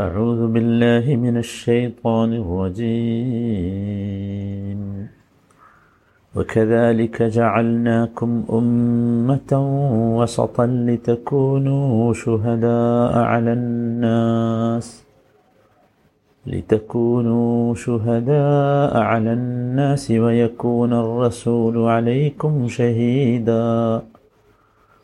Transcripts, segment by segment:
أعوذ بالله من الشيطان الرجيم. وكذلك جعلناكم أمة وسطا لتكونوا شهداء على الناس. لتكونوا شهداء على الناس ويكون الرسول عليكم شهيدا.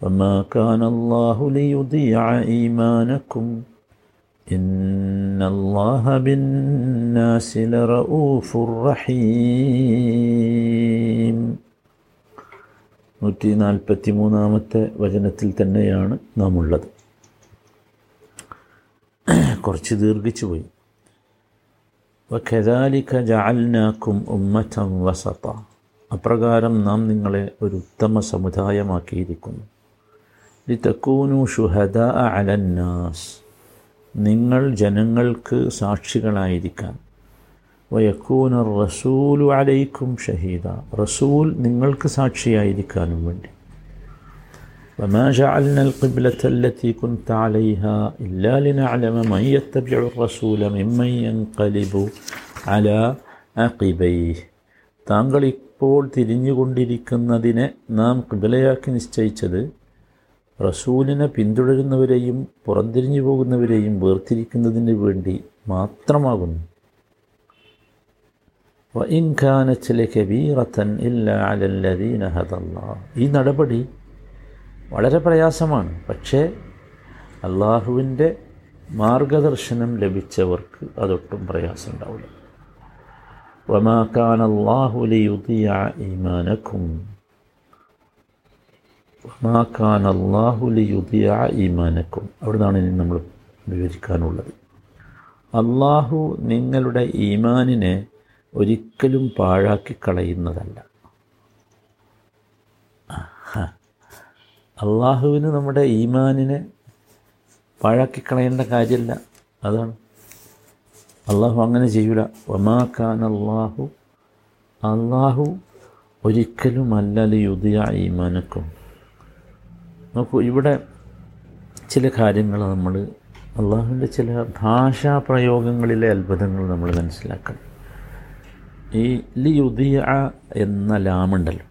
وما كان الله ليضيع إيمانكم إن الله بالناس لرؤوف رحيم നൂറ്റി നാൽപ്പത്തി മൂന്നാമത്തെ വചനത്തിൽ തന്നെയാണ് നാം ഉള്ളത് കുറച്ച് ദീർഘിച്ചു പോയി വഖദാലിക ജഅൽനാക്കും ഉമ്മത്തം വസത അപ്രകാരം നാം നിങ്ങളെ ഒരു ഉത്തമ സമുദായമാക്കിയിരിക്കുന്നു ലിതക്കൂനു ഷുഹദ അലന്നാസ് നിങ്ങൾ ജനങ്ങൾക്ക് സാക്ഷികളായിരിക്കാൻ വയക്കൂന റസൂലു അലൈക്കും ഷഹീദ റസൂൽ നിങ്ങൾക്ക് സാക്ഷിയായിരിക്കാനും വേണ്ടി وما جعلنا القبلة التي كنت عليها إلا لنعلم من يتبع الرسول ممن ينقلب على عقبيه താങ്കൾ ഇപ്പോൾ തിരിഞ്ഞുകൊണ്ടിരിക്കുന്നതിനെ നാം കിബിലയാക്കി നിശ്ചയിച്ചത് റസൂലിനെ പിന്തുടരുന്നവരെയും പുറംതിരിഞ്ഞു പോകുന്നവരെയും വേർതിരിക്കുന്നതിന് വേണ്ടി മാത്രമാകുന്നു. അലല്ലദീന ഈ നടപടി വളരെ പ്രയാസമാണ്. പക്ഷേ അള്ളാഹുവിന്റെ മാർഗദർശനം ലഭിച്ചവർക്ക് അതൊട്ടും പ്രയാസമുണ്ടാവില്ല. ഉണ്ടാവില്ല ഖാൻ അള്ളാഹുലി ഈമാനക്കും. മാക്കാൻ അള്ളാഹുലി യുദിയ ഈമാനക്കും. അവിടുന്നാണ് ഇനി നമ്മൾ വിവരിക്കാനുള്ളത് അള്ളാഹു നിങ്ങളുടെ ഈമാനിനെ ഒരിക്കലും പാഴാക്കി കളയുന്നതല്ല. അള്ളാഹുവിന് നമ്മുടെ ഈമാനിനെ പാഴാക്കി കളയേണ്ട കാര്യമില്ല. അതാണ്. അള്ളാഹു അങ്ങനെ ചെയ്യൂല. ഒമാ ഖാൻ അള്ളാഹു അള്ളാഹു ഒരിക്കലും അല്ലല്ല യുദിയ ഈമാനക്കും. നോക്കൂ ഇവിടെ ചില കാര്യങ്ങൾ നമ്മൾ അള്ളാഹുവിന്റെ ചില ഭാഷാ പ്രയോഗങ്ങളിലെ അത്ഭുതങ്ങൾ നമ്മൾ മനസ്സിലാക്കണം. ഈ ലി യുദിയ എന്ന ലാമുണ്ടല്ലോ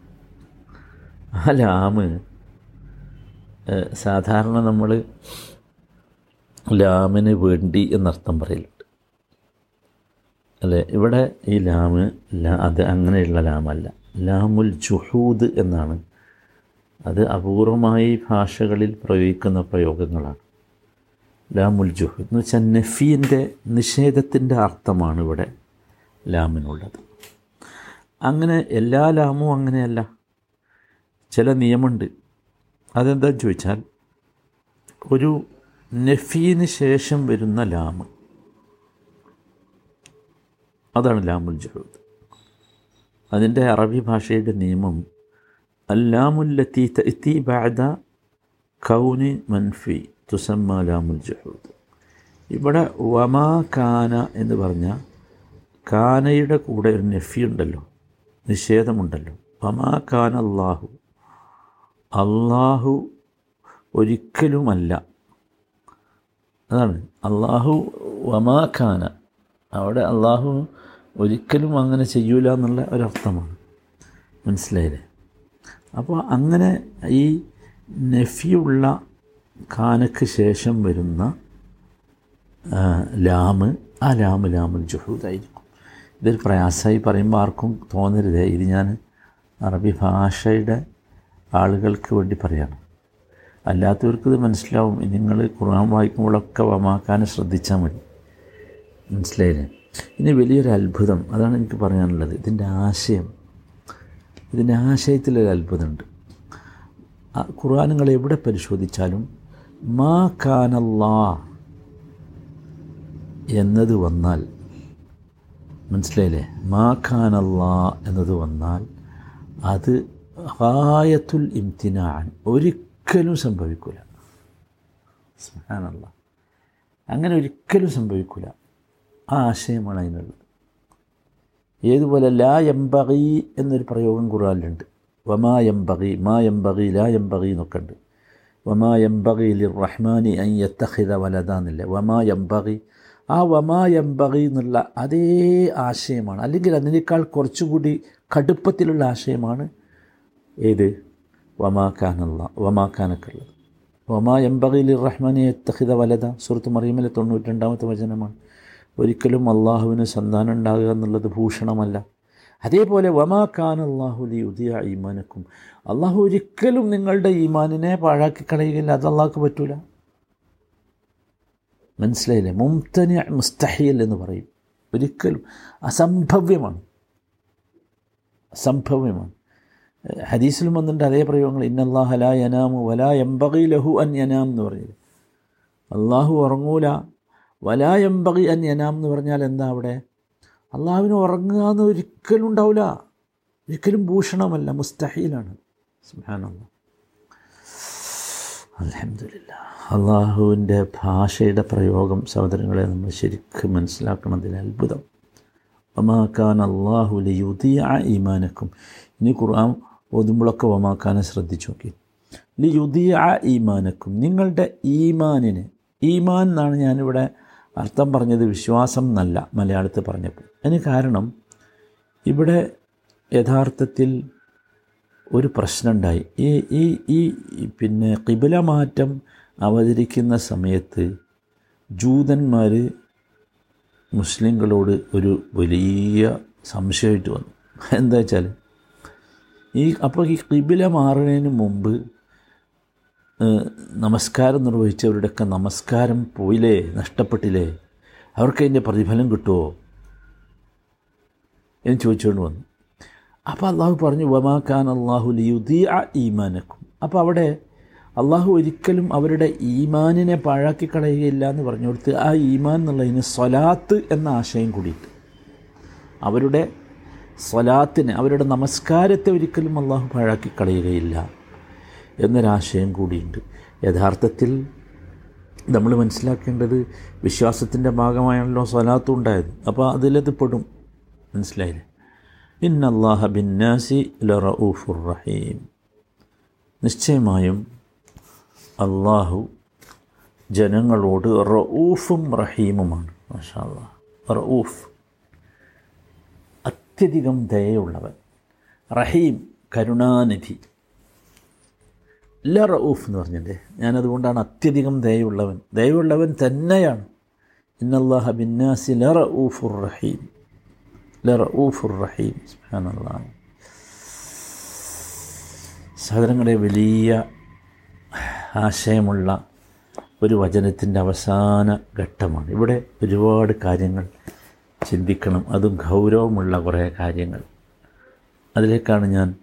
ആ ലാമ് സാധാരണ നമ്മൾ ലാമിന് വേണ്ടി എന്നർത്ഥം പറയലുണ്ട്. അല്ലേ? ഇവിടെ ഈ ലാമ് അത് അങ്ങനെയുള്ള ലാമല്ല. ലാമുൽ ജുഹൂദ് എന്നാണ്. അത് അപൂർവമായി ഭാഷകളിൽ പ്രയോഗിക്കുന്ന പ്രയോഗങ്ങളാണ്. ലാമുൽ ജുഹ് എന്ന് വെച്ചാൽ നഫീന്റെ നിഷേധത്തിന്റെ അർത്ഥമാണ് ഇവിടെ ലാമിനുള്ളത്. അങ്ങനെ എല്ലാ ലാമും അങ്ങനെയല്ല. ചില നിയമമുണ്ട്. അതെന്താന്ന് ചോദിച്ചാൽ ഒരു നഫീന് ശേഷം വരുന്ന ലാമ്. അതാണ് ലാമുൽ ജഹൂദ് അതിന്റെ അറബി ഭാഷയുടെ നിയമം അല്ലാമുല്ലത്തി تأتي بعد كون മൻഫി തുസമ്മ ലാമുൽ ജഹൂദ് ഇവിടെ വമാ കാന എന്ന് പറഞ്ഞാൽ കാനയുടെ കൂടെ ഒരു നഫി ഉണ്ടല്ലോ നിഷേധമുണ്ടല്ലോ. വമാ കാന അള്ളാഹു അള്ളാഹു ഒരിക്കലുമല്ല. അതാണ് അള്ളാഹു വമാ ഖാന അവിടെ അള്ളാഹു ഒരിക്കലും അങ്ങനെ ചെയ്യൂല എന്നുള്ള ഒരർത്ഥമാണ്. മനസ്സിലായില്ലേ? അപ്പോൾ അങ്ങനെ ഈ നഫിയുള്ള ഖാനക്ക് ശേഷം വരുന്ന ലാമ് ആ ലാമ് ലാമുൽ ജുഹൂദായിരിക്കും ഇതൊരു പ്രയാസമായി പറയുമ്പോൾ ആർക്കും തോന്നരുതേ. ഇത് ഞാൻ അറബി ഭാഷയുടെ ആളുകൾക്ക് വേണ്ടി പറയാണ്. അല്ലാത്തവർക്ക് ഇത് മനസ്സിലാവും. നിങ്ങൾ ഖുർആൻ വായിക്കുമ്പോഴൊക്കെ വമാക്കാൻ ശ്രദ്ധിച്ചാൽ മതി. മനസ്സിലായില്ലേ? ഇനി വലിയൊരു അത്ഭുതം. അതാണ് എനിക്ക് പറയാനുള്ളത്. ഇതിന്റെ ആശയം. ഇതിന്റെ ആശയത്തിലൊരു അത്ഭുതമുണ്ട്. ഖുർആാനുകൾ എവിടെ പരിശോധിച്ചാലും മാ കാനല്ലാ എന്നത് വന്നാൽ മനസ്സിലായില്ലേ? മാ ഖാനല്ലാ എന്നത് വന്നാൽ അത് ഹായത്തുൽ ഇംതിനാൻ ഒരിക്കലും സംഭവിക്കില്ല സുഹാനല്ല അങ്ങനെ ഒരിക്കലും സംഭവിക്കില്ല ആ ആശയമാണ് അതിനുള്ളത്. ഏതുപോലെ ലാ എംബകി എന്നൊരു പ്രയോഗം ഖുറാനിലുണ്ട് വമാ എംബകി മാ എംബകി ലാ എംബകി എന്നൊക്കെ ഉണ്ട് വമാ എംബകി ലി റഹ്മാനി അൻ യത്തഹിദ വലതാന്നില്ല വമാ എംബകി ആ വമാ എംബകി എന്നുള്ള അതേ ആശയമാണ്. അല്ലെങ്കിൽ അതിനേക്കാൾ കുറച്ചുകൂടി കടുപ്പത്തിലുള്ള ആശയമാണ് ഏത്? വമാഖാനുള്ള വമാഖാനൊക്കെയുള്ളത് വമാ എംബകി ലി റഹ്മാനി യത്തഹിദ വലത സുഹൃത്ത് മറിയമിലെ തൊണ്ണൂറ്റി രണ്ടാമത്തെ വചനമാണ്. ഒരിക്കലും അള്ളാഹുവിന് സന്താനം ഉണ്ടാകുക എന്നുള്ളത് ഭൂഷണമല്ല. അതേപോലെ വമാ ഖാൻ അള്ളാഹു ലി ഉദിയ ഈമാനക്കും. അള്ളാഹു ഒരിക്കലും നിങ്ങളുടെ ഈമാനിനെ പാഴാക്കി കളയുകയില്ല. അത് അള്ളാഹ്ക്ക് പറ്റൂല. മനസ്സിലായില്ലേ? മുംതനി മുസ്തഹിയൽ എന്ന് പറയും. ഒരിക്കലും. അസംഭവ്യമാണ്. അസംഭവ്യമാണ്. ഹദീസിലും വന്നിട്ടുണ്ട് അതേ പ്രയോഗങ്ങൾ. ഇന്നല്ലാഹ ലാ യനാമു വലാ എംബകി ലഹു അൻ യനാം എന്ന് പറഞ്ഞത് അള്ളാഹു ഉറങ്ങൂല. വലാ എംബകി അൻ യനാം എന്ന് പറഞ്ഞാൽ എന്താ അവിടെ? അള്ളാഹുവിന് ഉറങ്ങുക എന്ന് ഒരിക്കലും ഉണ്ടാവില്ല ഒരിക്കലും ഭൂഷണമല്ല മുസ്തഹീലാണ്. അള്ളാഹുവിന്റെ ഭാഷയുടെ പ്രയോഗം സഹോദരങ്ങളെ നമ്മൾ ശരിക്കും മനസ്സിലാക്കണതിൽ അത്ഭുതം. ഒമാക്കാൻ അള്ളാഹു ലിയുദിയ ഈമാനക്കും. ഇനി ഖുർആൻ ഓതുമ്പോഴൊക്കെ ഒമാക്കാനെ ശ്രദ്ധിച്ചു നോക്കി. ലിയുദിയ ഈമാനക്കും. നിങ്ങളുടെ ഈമാനിന് ഈമാൻ എന്നാണ് ഞാനിവിടെ അർത്ഥം പറഞ്ഞത് വിശ്വാസം എന്നല്ല മലയാളത്തിൽ പറഞ്ഞപ്പോൾ. അതിന് കാരണം ഇവിടെ യഥാർത്ഥത്തിൽ ഒരു പ്രശ്നമുണ്ടായി. ഈ ഈ ഈ പിന്നെ കിബില മാറ്റം അവതരിക്കുന്ന സമയത്ത് ജൂതന്മാർ മുസ്ലിങ്ങളോട് ഒരു വലിയ സംശയമായിട്ട് വന്നു. എന്താ വെച്ചാൽ ഈ അപ്പോൾ ഈ കിബില മാറുന്നതിന് മുമ്പ് നമസ്കാരം നിർവഹിച്ചവരുടെയൊക്കെ നമസ്കാരം പോയില്ലേ? നഷ്ടപ്പെട്ടില്ലേ? അവർക്ക് അതിന്റെ പ്രതിഫലം കിട്ടുമോ എന്ന് ചോദിച്ചുകൊണ്ട് വന്നു. അപ്പോൾ അള്ളാഹു പറഞ്ഞു വമാക്കാൻ അള്ളാഹു ലിയുദി ആ ഈമാനക്കും. അപ്പോൾ അവിടെ അള്ളാഹു ഒരിക്കലും അവരുടെ ഈമാനിനെ പാഴാക്കി കളയുകയില്ല എന്ന് പറഞ്ഞു കൊടുത്ത് ആ ഈമാൻ എന്നുള്ളതിന് സ്വലാത്ത് എന്ന ആശയം കൂടിയിട്ട്. അവരുടെ സ്വലാത്തിന് അവരുടെ നമസ്കാരത്തെ ഒരിക്കലും അള്ളാഹു പാഴാക്കി കളയുകയില്ല. എന്നൊരാശയം കൂടിയുണ്ട്. യഥാർത്ഥത്തിൽ നമ്മൾ മനസ്സിലാക്കേണ്ടത് വിശ്വാസത്തിന്റെ ഭാഗമായാണല്ലോ സ്വലാത്തും ഉണ്ടായത്. അപ്പോൾ അതിലത് പെടും. മനസ്സിലായില്ലേ? ഇന്നല്ലാഹ ബിന്നാസി ലറഊഫുർ റഹീം. നിശ്ചയമായും അള്ളാഹു ജനങ്ങളോട് റഊഫും റഹീമുമാണ്. മാഷാ റഊഫ്. അത്യധികം ദയയുള്ളവൻ. റഹീം കരുണാനിധി. ല റഊഫ് എന്ന് പറഞ്ഞില്ലേ? ഞാനതുകൊണ്ടാണ് അത്യധികം ദയുള്ളവൻ ദയുള്ളവൻ തന്നെയാണ്. ഇന്നല്ലാഹ ബിന്നാസി ല റഹീം. ല റഹീം. സുബ്ഹാനല്ലാഹ് സഹോദരങ്ങളെ വലിയ ആശയമുള്ള ഒരു വചനത്തിന്റെ അവസാന ഘട്ടമാണ്. ഇവിടെ ഒരുപാട് കാര്യങ്ങൾ ചിന്തിക്കണം. അതും ഗൗരവമുള്ള കുറേ കാര്യങ്ങൾ. അതിലേക്കാണ് ഞാൻ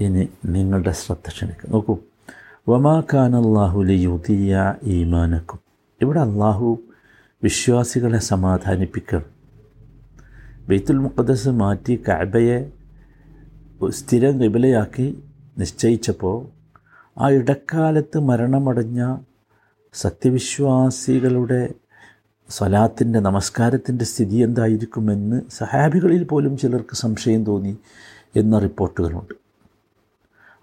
ഇനി നിങ്ങളുടെ ശ്രദ്ധ ക്ഷണിക്കുന്നത്. നോക്കൂ. വമാ ഖാൻ അള്ളാഹു ലിയുദിയ ഈമാനക്കും. ഇവിടെ അള്ളാഹു വിശ്വാസികളെ സമാധാനിപ്പിക്കണം ബെയ്ത്തുൽ മുഖദസ് മാറ്റി കഅബയെ സ്ഥിരം കിബിലയാക്കി നിശ്ചയിച്ചപ്പോൾ ആ ഇടക്കാലത്ത് മരണമടഞ്ഞ സത്യവിശ്വാസികളുടെ സ്വലാത്തിന്റെ നമസ്കാരത്തിന്റെ സ്ഥിതി എന്തായിരിക്കുമെന്ന് സഹാബികളിൽ പോലും ചിലർക്ക് സംശയം തോന്നി എന്ന റിപ്പോർട്ടുകളുണ്ട്.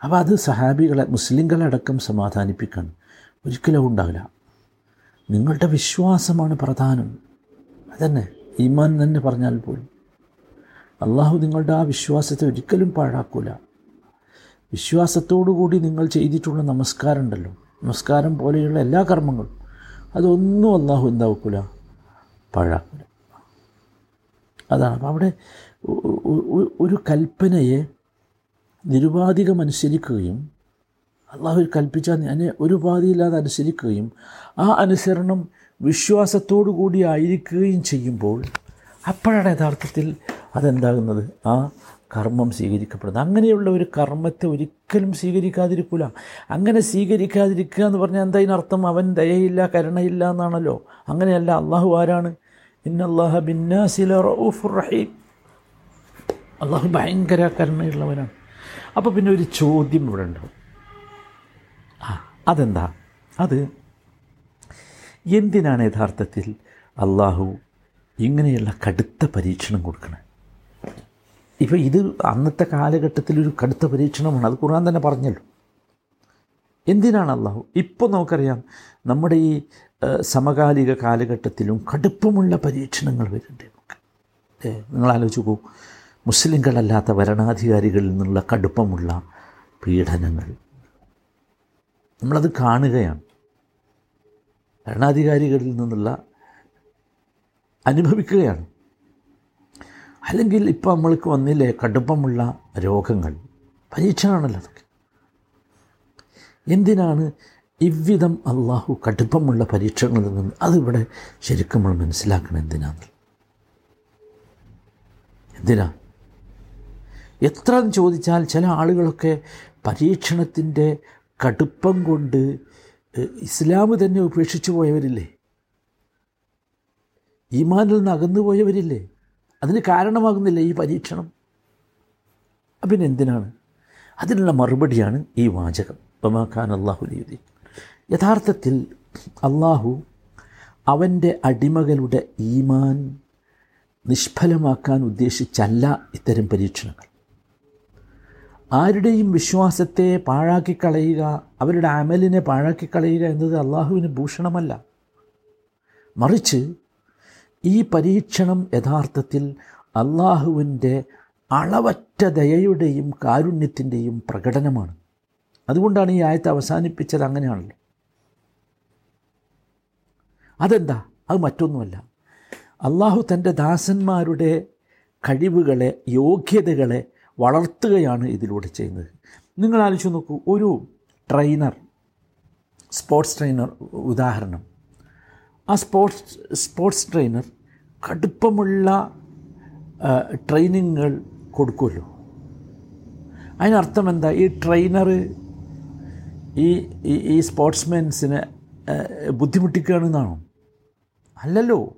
അപ്പോൾ അത് സഹാബികളെ മുസ്ലിങ്ങളടക്കം സമാധാനിപ്പിക്കാൻ ഒരിക്കലും ഉണ്ടാവില്ല. നിങ്ങളുടെ വിശ്വാസമാണ് പ്രധാനം. അതന്നെ ഈമാൻ തന്നെ പറഞ്ഞാൽ പോലും. അള്ളാഹു നിങ്ങളുടെ ആ വിശ്വാസത്തെ ഒരിക്കലും പാഴാക്കൂല. വിശ്വാസത്തോടുകൂടി നിങ്ങൾ ചെയ്തിട്ടുള്ള നമസ്കാരം ഉണ്ടല്ലോ നമസ്കാരം പോലെയുള്ള എല്ലാ കർമ്മങ്ങളും അതൊന്നും അള്ളാഹു എന്താക്കൂല? പാഴാക്കൂല. അതാണ്. അപ്പം അവിടെ ഒരു കൽപ്പനയെ നിരുപാധികം അനുസരിക്കുകയും അള്ളാഹു കൽപ്പിച്ച ഒരു ഉപാധിയില്ലാതെ അനുസരിക്കുകയും ആ അനുസരണം വിശ്വാസത്തോടു കൂടി ആയിരിക്കുകയും ചെയ്യുമ്പോൾ അപ്പോഴാണ് യഥാർത്ഥത്തിൽ അതെന്താകുന്നത്? ആ കർമ്മം സ്വീകരിക്കപ്പെടുന്നത്. അങ്ങനെയുള്ള ഒരു കർമ്മത്തെ ഒരിക്കലും സ്വീകരിക്കാതിരിക്കില്ല അങ്ങനെ സ്വീകരിക്കാതിരിക്കുക എന്ന് പറഞ്ഞാൽ എന്താ ഇതിനർത്ഥം? അവൻ ദയയില്ല കരുണയില്ല എന്നാണല്ലോ. അങ്ങനെയല്ല. അള്ളാഹു ആരാണ്? ഇന്നല്ലാഹ ബിന്നാസില റഹീം. അള്ളാഹു ഭയങ്കര കരുണയുള്ളവനാണ്. അപ്പോൾ പിന്നെ ഒരു ചോദ്യം ഇവിടെ ഉണ്ടാവും. ആ അതെന്താ? അത് എന്തിനാണ് യഥാർത്ഥത്തിൽ അള്ളാഹു ഇങ്ങനെയുള്ള കടുത്ത പരീക്ഷണം കൊടുക്കണേ? ഇപ്പോൾ ഇത് അന്നത്തെ കാലഘട്ടത്തിൽ ഒരു കടുത്ത പരീക്ഷണമാണ്. അത് ഖുർആൻ തന്നെ പറഞ്ഞല്ലോ. എന്തിനാണ് അള്ളാഹു? ഇപ്പോൾ നമുക്കറിയാം നമ്മുടെ ഈ സമകാലിക കാലഘട്ടത്തിലും കടുപ്പമുള്ള പരീക്ഷണങ്ങൾ വരുന്നുണ്ട് നമുക്ക്. നിങ്ങൾ ആലോചിച്ച് നോക്കൂ. മുസ്ലിങ്ങളല്ലാത്ത ഭരണാധികാരികളിൽ നിന്നുള്ള കടുപ്പമുള്ള പീഡനങ്ങൾ. നമ്മളത് കാണുകയാണ്. ഭരണാധികാരികളിൽ നിന്നുള്ള അനുഭവിക്കുകയാണ്. അല്ലെങ്കിൽ ഇപ്പോൾ നമ്മൾക്ക് വന്നില്ലേ കടുപ്പമുള്ള രോഗങ്ങൾ? പരീക്ഷണമാണല്ലോ അതൊക്കെ. എന്തിനാണ് ഇവ്വിധം അള്ളാഹു കടുപ്പമുള്ള പരീക്ഷണങ്ങളിൽ നിന്ന് അതിവിടെ ശരിക്കും നമ്മൾ മനസ്സിലാക്കണം എന്തിനാണ് എന്തിനാ? എത്ര ചോദിച്ചാൽ ചില ആളുകളൊക്കെ പരീക്ഷണത്തിന്റെ കടുപ്പം കൊണ്ട് ഇസ്ലാം തന്നെ ഉപേക്ഷിച്ചു പോയവരില്ലേ? ഈമാനിൽ നിന്ന് അകന്നു പോയവരില്ലേ? അതിന് കാരണമാകുന്നില്ല ഈ പരീക്ഷണം. പിന്നെ എന്തിനാണ്? അതിനുള്ള മറുപടിയാണ് ഈ വാചകം. ബമാഖാൻ അള്ളാഹു ലീതി യഥാർത്ഥത്തിൽ അള്ളാഹു അവന്റെ അടിമകളുടെ ഈമാൻ നിഷ്ഫലമാക്കാൻ ഉദ്ദേശിച്ചല്ല ഇത്തരം പരീക്ഷണങ്ങൾ. ആരുടെയും വിശ്വാസത്തെ പാഴാക്കിക്കളയുക അവരുടെ അമലിനെ പാഴാക്കിക്കളയുക എന്നത് അള്ളാഹുവിന് ഭൂഷണമല്ല. മറിച്ച് ഈ പരീക്ഷണം യഥാർത്ഥത്തിൽ അള്ളാഹുവിന്റെ അളവറ്റ ദയയുടെയും കാരുണ്യത്തിന്റെയും പ്രകടനമാണ്. അതുകൊണ്ടാണ് ഈ ആയത്ത് അവസാനിപ്പിച്ചത് അങ്ങനെയാണല്ലോ. അതെന്താ? അത് മറ്റൊന്നുമല്ല. അള്ളാഹു തന്റെ ദാസന്മാരുടെ കഴിവുകളെ യോഗ്യതകളെ വളർത്തുകയാണ് ഇതിലൂടെ ചെയ്യുന്നത്. നിങ്ങൾ ആലോചിച്ച് നോക്കൂ ഒരു ട്രെയിനർ സ്പോർട്സ് ട്രെയിനർ ഉദാഹരണം. ആ സ്പോർട്സ് സ്പോർട്സ് ട്രെയിനർ കടുപ്പമുള്ള ട്രെയിനിങ്ങുകൾ കൊടുക്കുമല്ലോ. അതിനർത്ഥം എന്താ ഈ ട്രെയിനർ ഈ ഈ- സ്പോർട്സ്മെൻസിനെ ബുദ്ധിമുട്ടിക്കുകയാണെന്നാണോ? അല്ലല്ലോ.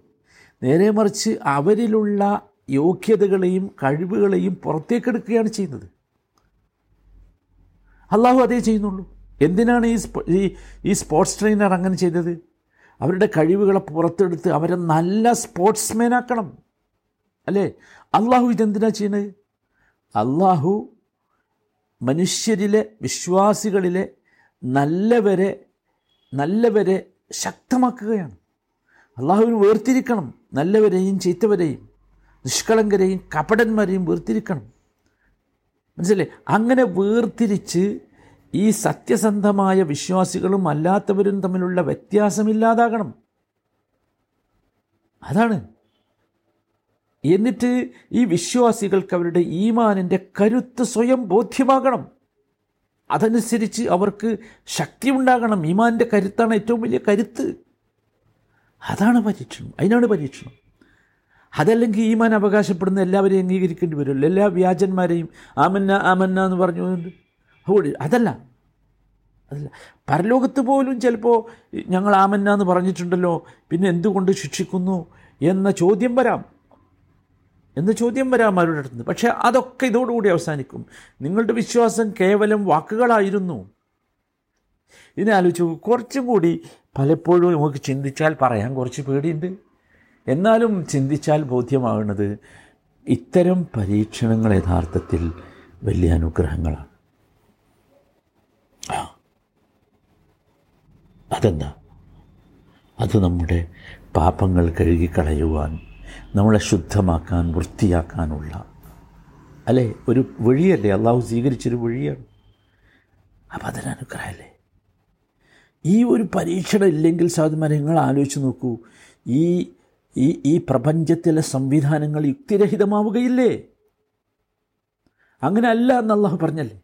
നേരെ മറിച്ച് അവരിലുള്ള യോഗ്യതകളെയും കഴിവുകളെയും പുറത്തേക്കെടുക്കുകയാണ് ചെയ്യുന്നത്. അള്ളാഹു അതേ ചെയ്യുന്നുള്ളൂ. എന്തിനാണ് ഈ ഈ സ്പോർട്സ് ട്രെയിനർ അങ്ങനെ ചെയ്തത്? അവരുടെ കഴിവുകളെ പുറത്തെടുത്ത് അവരെ നല്ല സ്പോർട്സ്മാൻ ആക്കണം അല്ലേ? അള്ളാഹു ഇതെന്തിനാ ചെയ്യുന്നത്? അള്ളാഹു മനുഷ്യരിലെ വിശ്വാസികളിലെ നല്ലവരെ നല്ലവരെ ശക്തമാക്കുകയാണ്. അള്ളാഹുവിന് വേർതിരിക്കണം. നല്ലവരെയും ചീത്തവരെയും. നിഷ്കളങ്കരെയും കപടന്മാരെയും വേർതിരിക്കണം. മനസ്സിലെ? അങ്ങനെ വേർതിരിച്ച് ഈ സത്യസന്ധമായ വിശ്വാസികളും അല്ലാത്തവരും തമ്മിലുള്ള വ്യത്യാസമില്ലാതാകണം അതാണ്. എന്നിട്ട് ഈ വിശ്വാസികൾക്ക് അവരുടെ ഈമാനിന്റെ കരുത്ത് സ്വയം ബോധ്യമാകണം. അതനുസരിച്ച് അവർക്ക് ശക്തി ഉണ്ടാകണം ഈമാന്റെ കരുത്താണ് ഏറ്റവും വലിയ കരുത്ത്. അതാണ് പരീക്ഷണം. അതിനാണ് പരീക്ഷണം. അതല്ലെങ്കിൽ ഈമാൻ അവകാശപ്പെടുന്ന എല്ലാവരെയും അംഗീകരിക്കേണ്ടി വരുമല്ലോ എല്ലാ വ്യാജന്മാരെയും ആമന്ന ആമന്ന എന്ന് പറഞ്ഞു അതുകൊണ്ട് അതല്ല. അതല്ല. പരലോകത്ത് പോലും ചിലപ്പോൾ ഞങ്ങൾ ആമന്ന എന്ന് പറഞ്ഞിട്ടുണ്ടല്ലോ. പിന്നെ എന്തുകൊണ്ട് ശിക്ഷിക്കുന്നു എന്ന ചോദ്യം വരാം. എന്ന ചോദ്യം വരാം അവരുടെ അടുത്ത് പക്ഷേ അതൊക്കെ ഇതോടുകൂടി അവസാനിക്കും. നിങ്ങളുടെ വിശ്വാസം കേവലം വാക്കുകളായിരുന്നു. ഇതിനാലോചിച്ച് കുറച്ചും കൂടി പലപ്പോഴും നമുക്ക് ചിന്തിച്ചാൽ പറയാൻ കുറച്ച് പേടിയുണ്ട്. എന്നാലും ചിന്തിച്ചാൽ ബോധ്യമാകുന്നത് ഇത്തരം പരീക്ഷണങ്ങൾ യഥാർത്ഥത്തിൽ വലിയ അനുഗ്രഹങ്ങളാണ്. അതെന്താ? അത് നമ്മുടെ പാപങ്ങൾ കഴുകിക്കളയുവാൻ നമ്മളെ ശുദ്ധമാക്കാൻ വൃത്തിയാക്കാനുള്ള. അല്ലേ? ഒരു വഴിയല്ലേ? അള്ളാഹു സ്വീകരിച്ചൊരു വഴിയാണ്. അപ്പം അതിനനുഗ്രഹമല്ലേ ഈ ഒരു പരീക്ഷണം ഇല്ലെങ്കിൽ സാധുമാരെ നിങ്ങൾ ആലോചിച്ച് നോക്കൂ. ഈ ഈ ഈ പ്രപഞ്ചത്തിലെ സംവിധാനങ്ങൾ യുക്തിരഹിതമാവുകയില്ലേ? അങ്ങനെ അല്ല എന്ന് അള്ളാഹു പറഞ്ഞല്ലേ?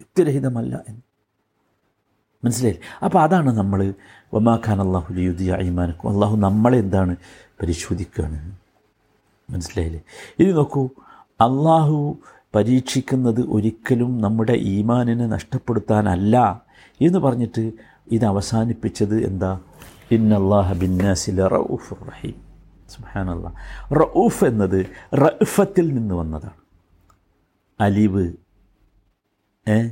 യുക്തിരഹിതമല്ല എന്ന്. മനസ്സിലായില്ലേ? അപ്പോൾ അതാണ് നമ്മൾ ഒമാഖാൻ അള്ളാഹു യുദ്ധി അയ്മാനക്കും അള്ളാഹു നമ്മളെ എന്താണ് പരിശോധിക്കുകയാണ് മനസ്സിലായില്ലേ? ഇനി നോക്കൂ അള്ളാഹു പരീക്ഷിക്കുന്നത് ഒരിക്കലും നമ്മുടെ ഈമാനിനെ നഷ്ടപ്പെടുത്താനല്ല എന്ന് പറഞ്ഞിട്ട് ഇത് അവസാനിപ്പിച്ചത് എന്താ? റഹീം. സുഹാനല്ല റഊഫ് എന്നത് റഫത്തിൽ നിന്ന് വന്നതാണ്. അലിവ് ഏ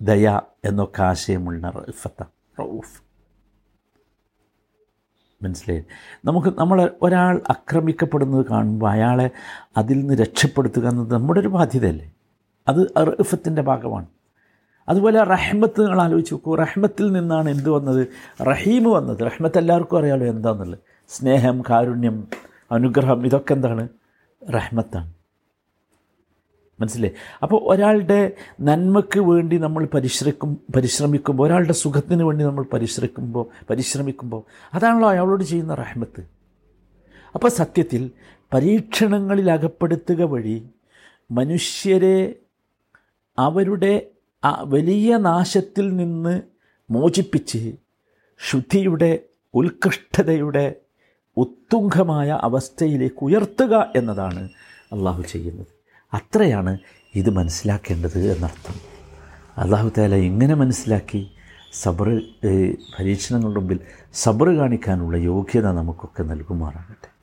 ദയ എന്നൊക്കെ ആശയമുള്ള റഫത്ത റഊഫ്. മനസ്സിലായി? നമുക്ക് നമ്മൾ ഒരാൾ ആക്രമിക്കപ്പെടുന്നത് കാണുമ്പോൾ അയാളെ അതിൽ നിന്ന് രക്ഷപ്പെടുത്തുക എന്നത് നമ്മുടെ ഒരു ബാധ്യതയല്ലേ? അത് റഫത്തിന്റെ ഭാഗമാണ്. അതുപോലെ റഹ്മത്ത് നിങ്ങൾ ആലോചിച്ച് നോക്കൂ. റഹ്മത്തിൽ നിന്നാണ് എന്ത് വന്നത്? റഹീം വന്നത്. റഹ്മത്ത് എല്ലാവർക്കും അറിയാലോ എന്താണെന്നുള്ളത് സ്നേഹം കാരുണ്യം അനുഗ്രഹം ഇതൊക്കെ എന്താണ്? റഹ്മത്താണ്. മനസ്സിലേ അപ്പോൾ ഒരാളുടെ നന്മയ്ക്ക് വേണ്ടി നമ്മൾ പരിശ്രമിക്കും പരിശ്രമിക്കുമ്പോൾ ഒരാളുടെ സുഖത്തിന് വേണ്ടി നമ്മൾ പരിശ്രമിക്കുമ്പോൾ പരിശ്രമിക്കുമ്പോൾ അതാണല്ലോ അയാളോട് ചെയ്യുന്ന റഹ്മത്ത്. അപ്പോൾ സത്യത്തിൽ പരീക്ഷണങ്ങളിൽ അകപ്പെടുത്തുക വഴി മനുഷ്യരെ അവരുടെ ആ വലിയ നാശത്തിൽ നിന്ന് മോചിപ്പിച്ച് ശുദ്ധിയുടെ ഉത്കൃഷ്ടതയുടെ ഉത്തുംഗമായ അവസ്ഥയിലേക്ക് ഉയർത്തുക എന്നതാണ് അള്ളാഹു ചെയ്യുന്നത്. അത്രയാണ് ഇത് മനസ്സിലാക്കേണ്ടത് എന്നർത്ഥം. അള്ളാഹു താല ഇങ്ങനെ മനസ്സിലാക്കി? സബർ പരീക്ഷണങ്ങളുടെ മുമ്പിൽ സബർ കാണിക്കാനുള്ള യോഗ്യത നമുക്കൊക്കെ നൽകുമാറാകട്ടെ.